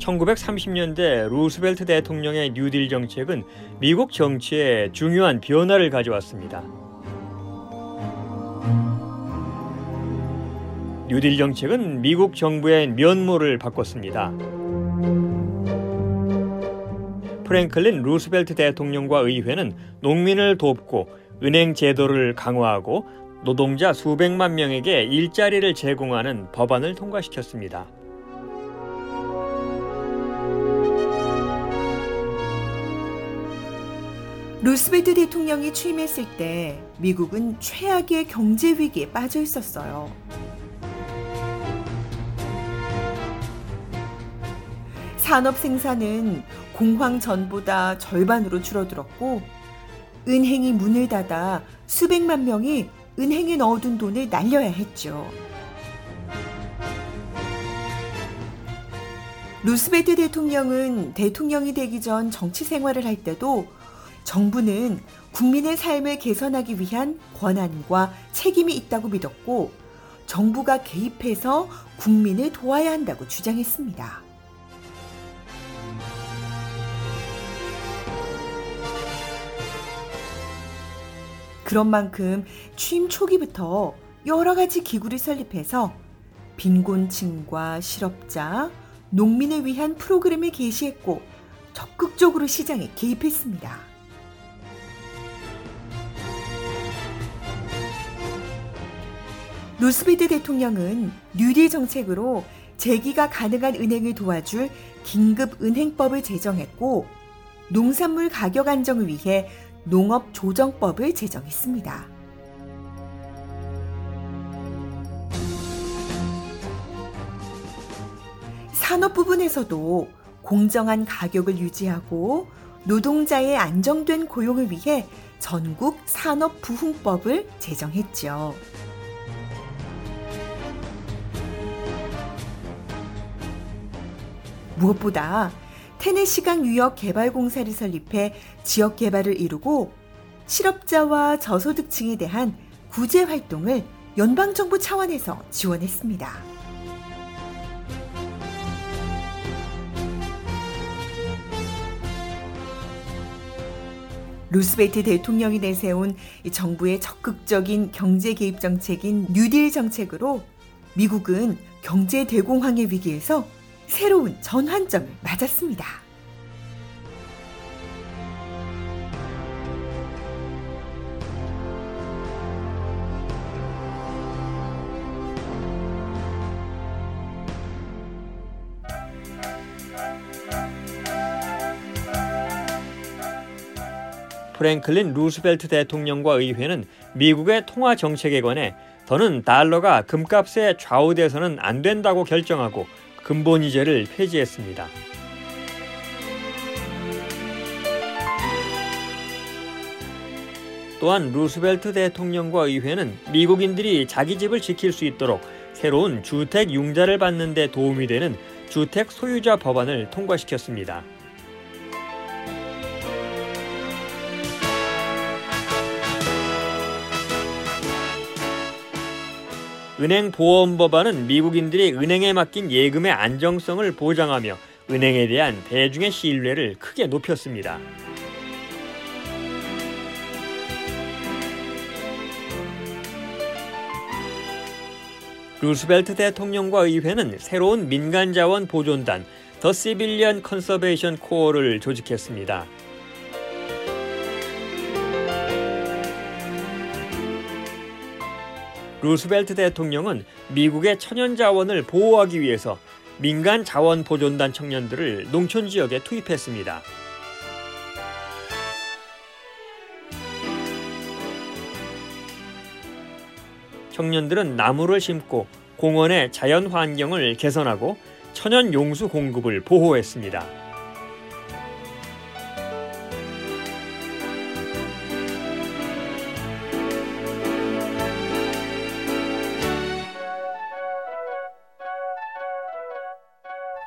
1930년대 루스벨트 대통령의 뉴딜 정책은 미국 정치에 중요한 변화를 가져왔습니다. 뉴딜 정책은 미국 정부의 면모를 바꿨습니다. 프랭클린 루스벨트 대통령과 의회는 농민을 돕고 은행 제도를 강화하고 노동자 수백만 명에게 일자리를 제공하는 법안을 통과시켰습니다. 루스벨트 대통령이 취임했을 때 미국은 최악의 경제 위기에 빠져 있었어요. 산업 생산은 공황 전보다 절반으로 줄어들었고 은행이 문을 닫아 수백만 명이 은행에 넣어둔 돈을 날려야 했죠. 루스벨트 대통령은 대통령이 되기 전 정치 생활을 할 때도 정부는 국민의 삶을 개선하기 위한 권한과 책임이 있다고 믿었고 정부가 개입해서 국민을 도와야 한다고 주장했습니다. 그런 만큼 취임 초기부터 여러 가지 기구를 설립해서 빈곤층과 실업자, 농민을 위한 프로그램을 개시했고 적극적으로 시장에 개입했습니다. 루스벨트 대통령은 뉴딜 정책으로 재기가 가능한 은행을 도와줄 긴급 은행법을 제정했고 농산물 가격 안정을 위해 농업 조정법을 제정했습니다. 산업 부분에서도 공정한 가격을 유지하고 노동자의 안정된 고용을 위해 전국 산업 부흥법을 제정했죠. 무엇보다 테네시강 유역 개발 공사를 설립해 지역 개발을 이루고 실업자와 저소득층에 대한 구제 활동을 연방 정부 차원에서 지원했습니다. 루스베트 대통령이 내세운 정부의 적극적인 경제 개입 정책인 뉴딜 정책으로 미국은 경제 대공황의 위기에서 새로운 전환점을 맞았습니다. 프랭클린 루스벨트 대통령과 의회는 미국의 통화 정책에 관해 더는 달러가 금값에 좌우돼서는 안 된다고 결정하고 금본위제를 폐지했습니다. 또한 루스벨트 대통령과 의회는 미국인들이 자기 집을 지킬 수 있도록 새로운 주택 융자를 받는 데 도움이 되는 주택 소유자 법안을 통과시켰습니다. 은행 보험 법안은 미국인들이 은행에 맡긴 예금의 안정성을 보장하며 은행에 대한 대중의 신뢰를 크게 높였습니다. 루스벨트 대통령과 의회는 새로운 민간 자원 보존단 the Civilian Conservation Corps를 조직했습니다. 루스벨트 대통령은 미국의 천연 자원을 보호하기 위해서 민간 자원 보존단 청년들을 농촌 지역에 투입했습니다. 청년들은 나무를 심고 공원의 자연 환경을 개선하고 천연 용수 공급을 보호했습니다.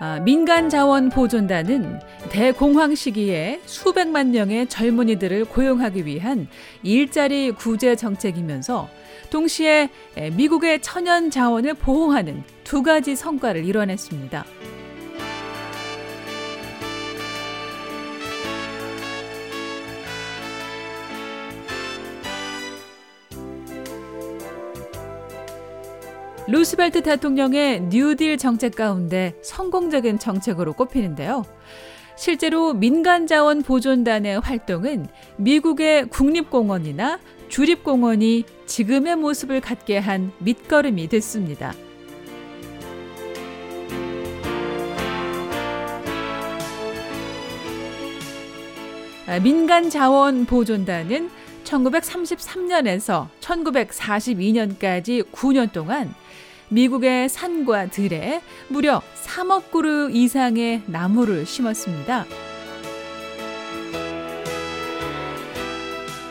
아, 민간 자원 보존단은 대공황 시기에 수백만 명의 젊은이들을 고용하기 위한 일자리 구제 정책이면서 동시에 미국의 천연 자원을 보호하는 두 가지 성과를 이뤄냈습니다. 루스벨트 대통령의 뉴딜 정책 가운데 성공적인 정책으로 꼽히는데요. 실제로 민간 자원 보존단의 활동은 미국의 국립공원이나 주립공원이 지금의 모습을 갖게 한 밑거름이 됐습니다. 아, 민간 자원 보존단은 1933년에서 1942년까지 9년 동안 미국의 산과 들에 무려 3억 그루 이상의 나무를 심었습니다.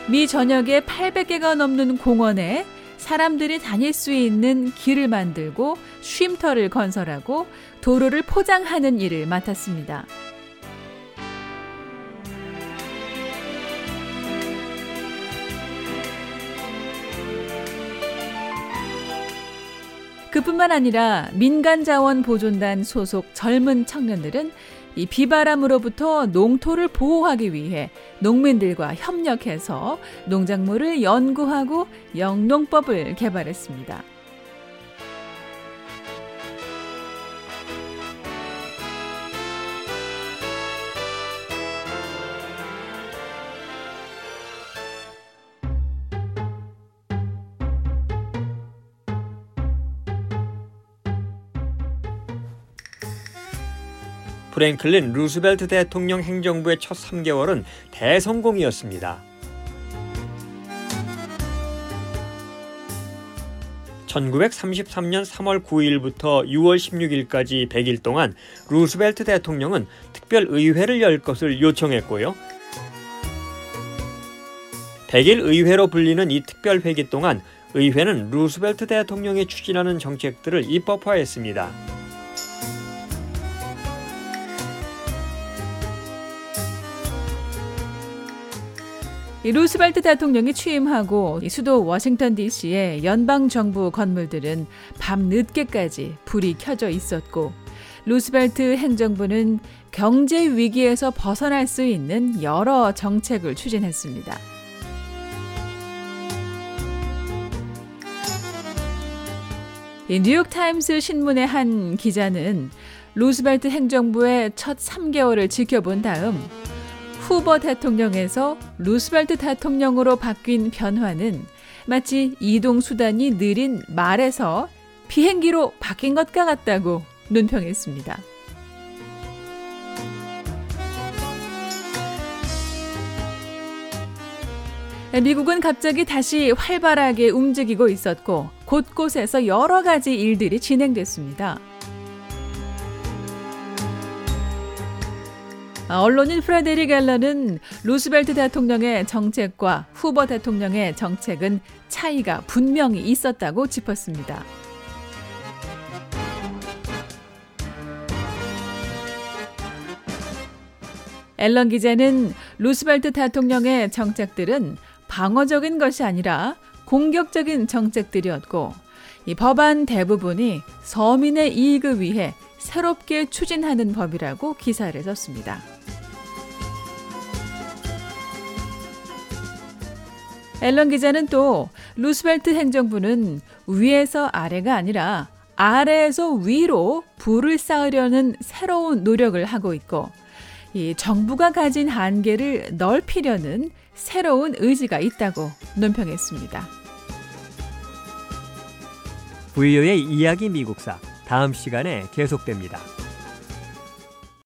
미 전역에 800개가 넘는 공원에 사람들이 다닐 수 있는 길을 만들고 쉼터를 건설하고 도로를 포장하는 일을 맡았습니다. 그뿐만 아니라 민간자원보존단 소속 젊은 청년들은 이 비바람으로부터 농토를 보호하기 위해 농민들과 협력해서 농작물을 연구하고 영농법을 개발했습니다. 프랭클린 루스벨트 대통령 행정부의 첫 3개월은 대성공이었습니다. 1933년 3월 9일부터 6월 16일까지 100일 동안 루스벨트 대통령은 특별 의회를 열 것을 요청했고요. 100일 의회로 불리는 이 특별 회기 동안 의회는 루스벨트 대통령이 추진하는 정책들을 입법화했습니다. 루스벨트 대통령이 취임하고 수도 워싱턴 DC의 연방 정부 건물들은 밤 늦게까지 불이 켜져 있었고 루스벨트 행정부는 경제 위기에서 벗어날 수 있는 여러 정책을 추진했습니다. 뉴욕타임스 신문의 한 기자는 루스벨트 행정부의 첫 3개월을 지켜본 다음 후보 대통령에서 루스벨트 대통령으로 바뀐 변화는 마치 이동 수단이 느린 말에서 비행기로 바뀐 것과 같다고 논평했습니다. 미국은 갑자기 다시 활발하게 움직이고 있었고 곳곳에서 여러 가지 일들이 진행됐습니다. 언론인 프레데릭 앨런은 루스벨트 대통령의 정책과 후버 대통령의 정책은 차이가 분명히 있었다고 짚었습니다. 앨런 기자는 루스벨트 대통령의 정책들은 방어적인 것이 아니라 공격적인 정책들이었고 이 법안 대부분이 서민의 이익을 위해 새롭게 추진하는 법이라고 기사를 썼습니다. 앨런 기자는 또 루스벨트 행정부는 위에서 아래가 아니라 아래에서 위로 불을 쌓으려는 새로운 노력을 하고 있고 이 정부가 가진 한계를 넓히려는 새로운 의지가 있다고 논평했습니다. 부유의 이야기 미국사 다음 시간에 계속됩니다.